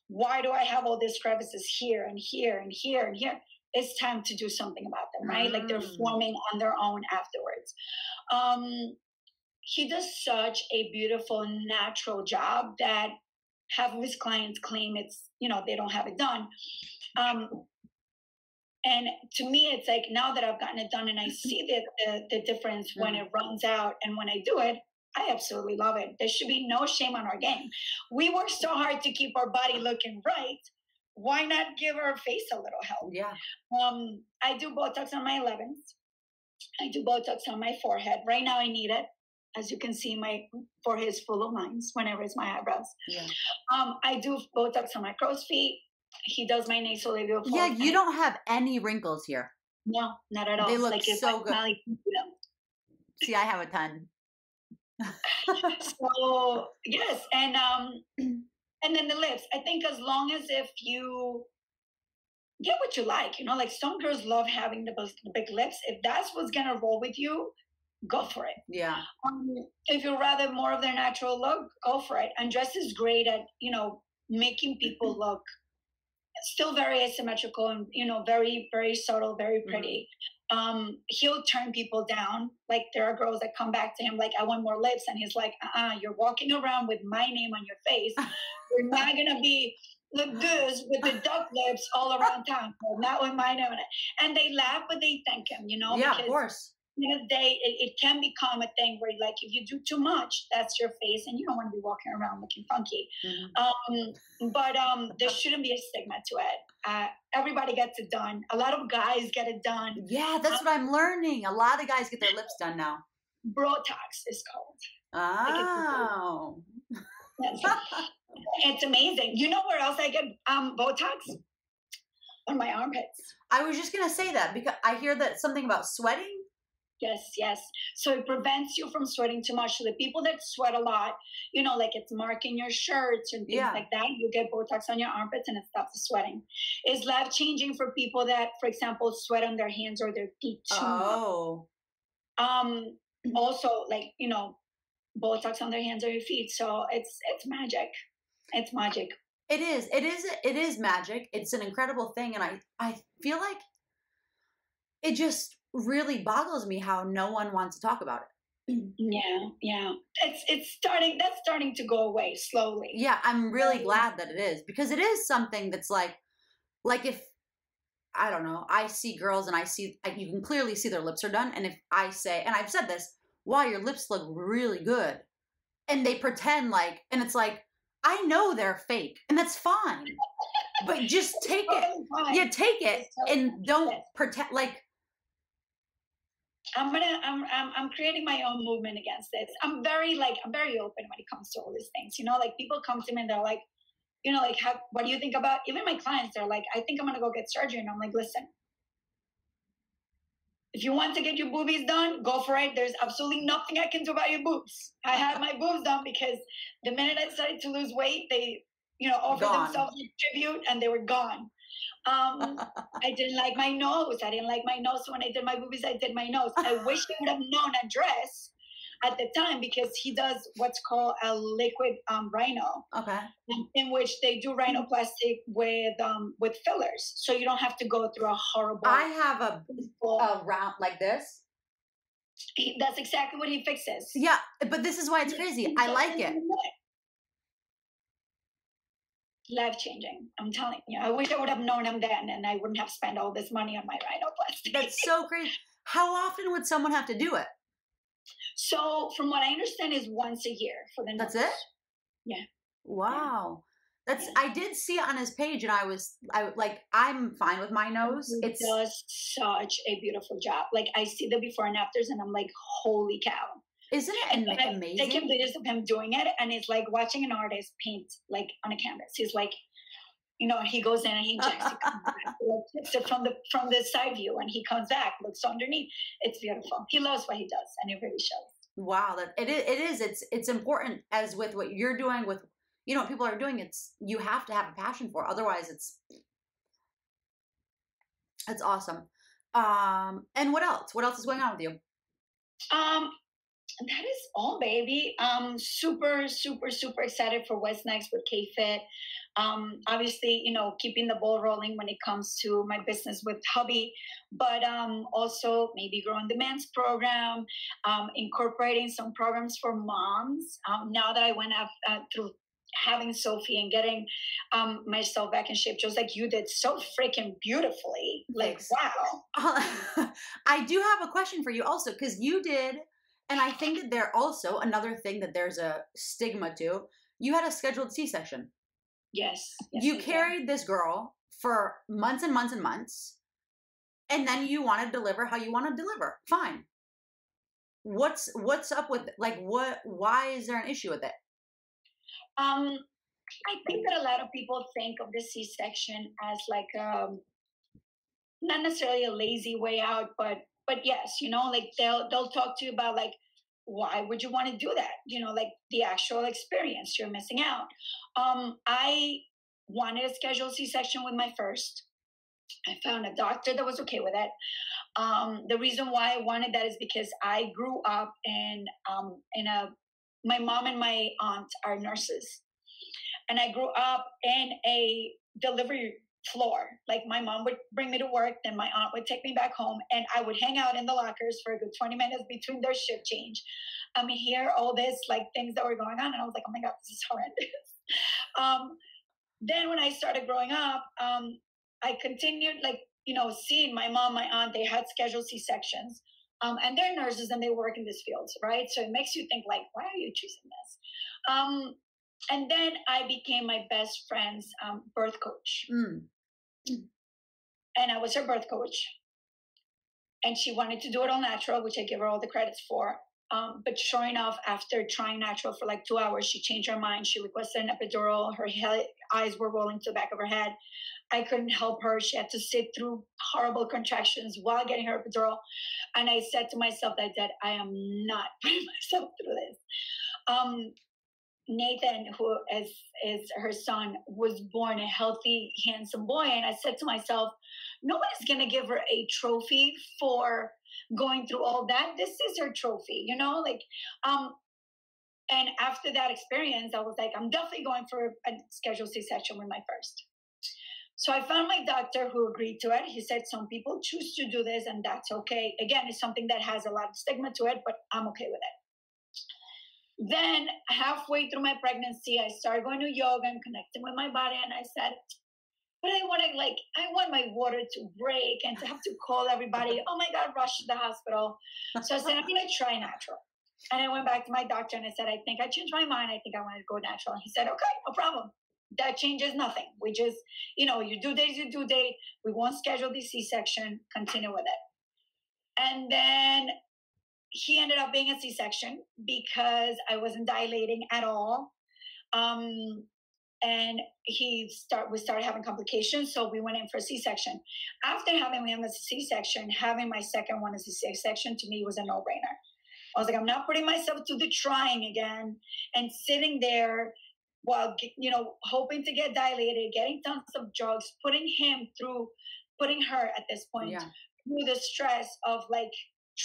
why do i have all these crevices here and here and here and here it's time to do something about them right mm. like they're mm. forming on their own afterwards um he does such a beautiful natural job that half of his clients claim it's you know they don't have it done um and to me it's like now that i've gotten it done and i see the, the, the difference when mm. it runs out and when i do it i absolutely love it. There should be no shame on our game. We work so hard to keep our body looking right. Why not give our face a little help? Yeah. Um i do botox on my 11th i do botox on my forehead. Right now i need it as you can see my forehead is full of lines whenever it's my eyebrows. Yeah. um i do botox on my crow's feet he does my nasolabial Yeah, you don't have any wrinkles here. No, not at all. They look like so good. Like, See, I have a ton. so yes, and um, and then the lips. I think as long as if you get what you like, you know, like some girls love having the, the big lips. If that's what's gonna roll with you, go for it. Yeah. Um, if you're rather more of their natural look, go for it. Andres is great at you know making people look still very asymmetrical and you know very very subtle very mm-hmm. pretty. Mm-hmm. um he'll turn people down. Like there are girls that come back to him like i want more lips and he's like uh-uh you're walking around with my name on your face. You're not gonna be the goose with the duck lips all around town. Not with my name on it. And they laugh but they thank him you know yeah of course you know they it, it, can become a thing where like if you do too much that's your face and you don't want to be walking around looking funky. Mm-hmm. um, but um, there shouldn't be a stigma to it. Uh, everybody gets it done. A lot of guys get it done. Yeah that's um, what i'm learning. A lot of guys get their lips done now. Botox is called. Oh. It's amazing. You know where else i get um botox? On my armpits. I was just gonna say that because i hear that something about sweating Yes, yes. So it prevents you from sweating too much. So the people that sweat a lot, you know, like it's marking your shirts and things yeah. like that, you get Botox on your armpits and it stops the sweating. Is life changing for people that, for example, sweat on their hands or their feet too oh. much? Um, also, like you know, Botox on their hands or your feet. So it's it's magic. It's magic. It is. It is. It is magic. It's an incredible thing, and I I feel like it just really boggles me how no one wants to talk about it. Mm, yeah, yeah. It's it's starting that's starting to go away slowly. Yeah, I'm really glad that it is because it is something that's like like if I don't know, I see girls and I see you can clearly see their lips are done and if I say and I've said this, wow, your lips look really good. And they pretend like and it's like I know they're fake and that's fine. but just take it. Yeah, take it and don't pretend like I'm gonna I'm, I'm I'm creating my own movement against this. I'm very like I'm very open when it comes to all these things. You know, like people come to me and they're like, you know, like how, what do you think about even my clients, they're like, I think I'm gonna go get surgery. And I'm like, listen, if you want to get your boobies done, go for it. There's absolutely nothing I can do about your boobs. I had my boobs done because the minute I started to lose weight, they, you know, offered gone. themselves a tribute and they were gone. Um, I didn't like my nose. I didn't like my nose. So when I did my boobies, I did my nose. I wish I would have known Andres at the time because he does what's called a liquid um, rhino. Okay. In, in, which they do rhinoplastic with um, with fillers, so you don't have to go through a horrible. I have a, a round like this. He, that's exactly what he fixes. Yeah, but this is why it's crazy. I like it. Life changing. I'm telling you. I wish I would have known him then, and I wouldn't have spent all this money on my rhinoplasty. That's so great. How often would someone have to do it? So, from what I understand, is once a year for the. That's it. Yeah. Wow. That's yeah. I did see it on his page, and I was I like I'm fine with my nose. He it's does such a beautiful job. Like I see the before and afters, and I'm like, holy cow! Isn't it and amazing? I take videos of him doing it, and it's like watching an artist paint like on a canvas. He's like, you know, he goes in and he checks, he comes back, it from the from the side view, and he comes back, looks underneath. It's beautiful. He loves what he does, and it really shows. Wow, that it is. It is. It's it's important as with what you're doing with you know what people are doing. It's you have to have a passion for. Otherwise, it's it's awesome. Um, and what else? What else is going on with you? Um, that is all, baby. Um, super, super, super excited for what's next with K-Fit. Um, obviously, you know, keeping the ball rolling when it comes to my business with hubby, but um, also maybe growing the men's program, um, incorporating some programs for moms. Um, now that I went up, uh, through having Sophie and getting um, myself back in shape, just like you did so freaking beautifully. Like, wow. I do have a question for you also, because you did and I think that there also another thing that there's a stigma to. You had a scheduled C-section. Yes. yes you carried this girl for months and months and months, and then you want to deliver how you want to deliver. Fine. What's what's up with like what? Why is there an issue with it? Um, I think that a lot of people think of the C-section as like um, not necessarily a lazy way out, but but yes, you know, like they'll they'll talk to you about like why would you want to do that? You know, like the actual experience you're missing out. Um, I wanted a scheduled C-section with my first. I found a doctor that was okay with it. Um, the reason why I wanted that is because I grew up in um, in a my mom and my aunt are nurses, and I grew up in a delivery floor. Like my mom would bring me to work, then my aunt would take me back home, and I would hang out in the lockers for a good 20 minutes between their shift change. I mean, hear all this like things that were going on, and I was like, oh my god, this is horrendous. um, then when I started growing up, um, I continued like you know seeing my mom, my aunt. They had scheduled C sections. Um, and they're nurses and they work in this field, right? So it makes you think like, why are you choosing this? And then I became my best friend's um, birth coach. Mm. And I was her birth coach. And she wanted to do it all natural, which I give her all the credits for. Um, but sure enough, after trying natural for like two hours, she changed her mind. She requested an epidural. Her he- eyes were rolling to the back of her head. I couldn't help her. She had to sit through horrible contractions while getting her epidural. And I said to myself that, that I am not putting myself through this. Um, Nathan, who is is her son, was born a healthy, handsome boy, and I said to myself, nobody's gonna give her a trophy for going through all that. This is her trophy, you know, like um. And after that experience, I was like, I'm definitely going for a scheduled C-section with my first. So I found my doctor who agreed to it. He said some people choose to do this, and that's okay. Again, it's something that has a lot of stigma to it, but I'm okay with it. Then halfway through my pregnancy, I started going to yoga and connecting with my body. And I said, but I want to like, I want my water to break and to have to call everybody. Oh my God, rush to the hospital. So I said, I'm going to try natural. And I went back to my doctor and I said, I think I changed my mind. I think I want to go natural. And he said, okay, no problem. That changes nothing. We just, you know, you do days, you do date. We won't schedule the C-section. Continue with it. And then he ended up being a C-section because I wasn't dilating at all. Um, and he start we started having complications so we went in for a c-section after having him as a c-section having my second one as a c-section to me was a no-brainer i was like i'm not putting myself to the trying again and sitting there while you know hoping to get dilated getting tons of drugs putting him through putting her at this point yeah. through the stress of like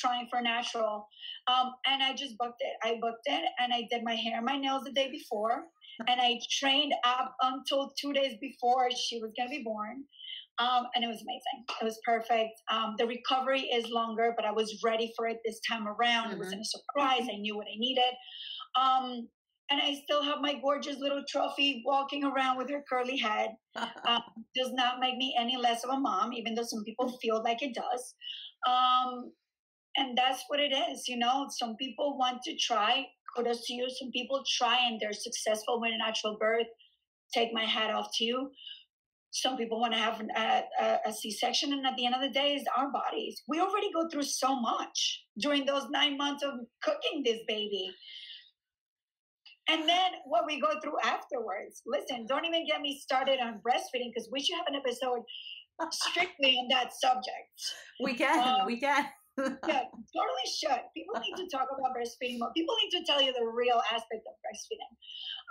trying for natural um, and i just booked it i booked it and i did my hair my nails the day before and I trained up until two days before she was going to be born. Um, and it was amazing. It was perfect. Um, the recovery is longer, but I was ready for it this time around. Mm-hmm. It wasn't a surprise. I knew what I needed. Um, and I still have my gorgeous little trophy walking around with her curly head. Um, does not make me any less of a mom, even though some people feel like it does. And that's what it is, you know. Some people want to try kudos to you. Some people try and they're successful with a natural birth. Take my hat off to you. Some people want to have a a, a C-section, and at the end of the day, is our bodies. We already go through so much during those nine months of cooking this baby. And then what we go through afterwards. Listen, don't even get me started on breastfeeding because we should have an episode strictly on that subject. We can, um, we can yeah, totally should. People need to talk about breastfeeding more. People need to tell you the real aspect of breastfeeding.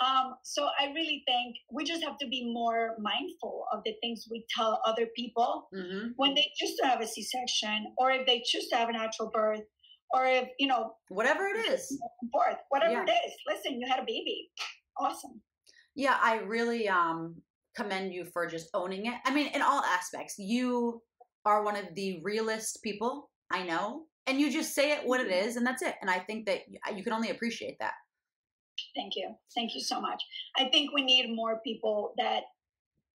Um, so I really think we just have to be more mindful of the things we tell other people mm-hmm. when they choose to have a C-section, or if they choose to have a natural birth, or if you know whatever it is, birth, whatever yeah. it is. Listen, you had a baby. Awesome. Yeah, I really um commend you for just owning it. I mean, in all aspects, you are one of the realest people I know. And you just say it what it mm-hmm. and that's it. And I think that you can only appreciate that. Thank you. Thank you so much. I think we need more people that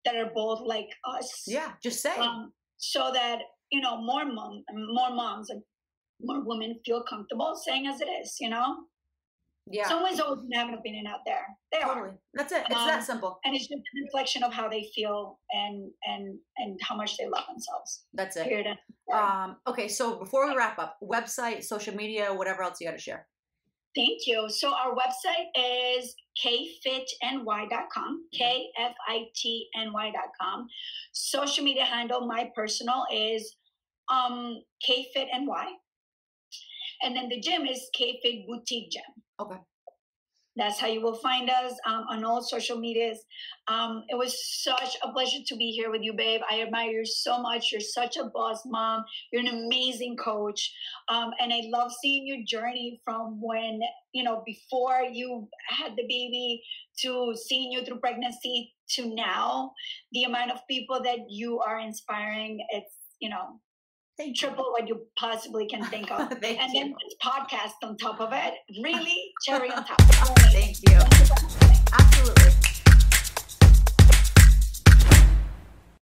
that are both like us. Yeah, just say. Um, so that you know more mom, more moms, and more women feel comfortable saying as it is. You know. Yeah. Someone's always gonna have an opinion out there. They totally. are. That's it. It's um, that simple. And it's just a reflection of how they feel and and and how much they love themselves. That's it. Period. Um, okay, so before we wrap up, website, social media, whatever else you got to share. Thank you. So our website is kfitny.com, K-F-I-T-N-Y.com. Social media handle, my personal is um, kfitny. And then the gym is kfit boutique gym. Okay. That's how you will find us um, on all social medias. Um, it was such a pleasure to be here with you, babe. I admire you so much. You're such a boss mom. You're an amazing coach. Um, and I love seeing your journey from when, you know, before you had the baby to seeing you through pregnancy to now. The amount of people that you are inspiring, it's, you know, Thank triple what you possibly can think of. and you. then this podcast on top of it. Really cherry on top. Thank you. Absolutely.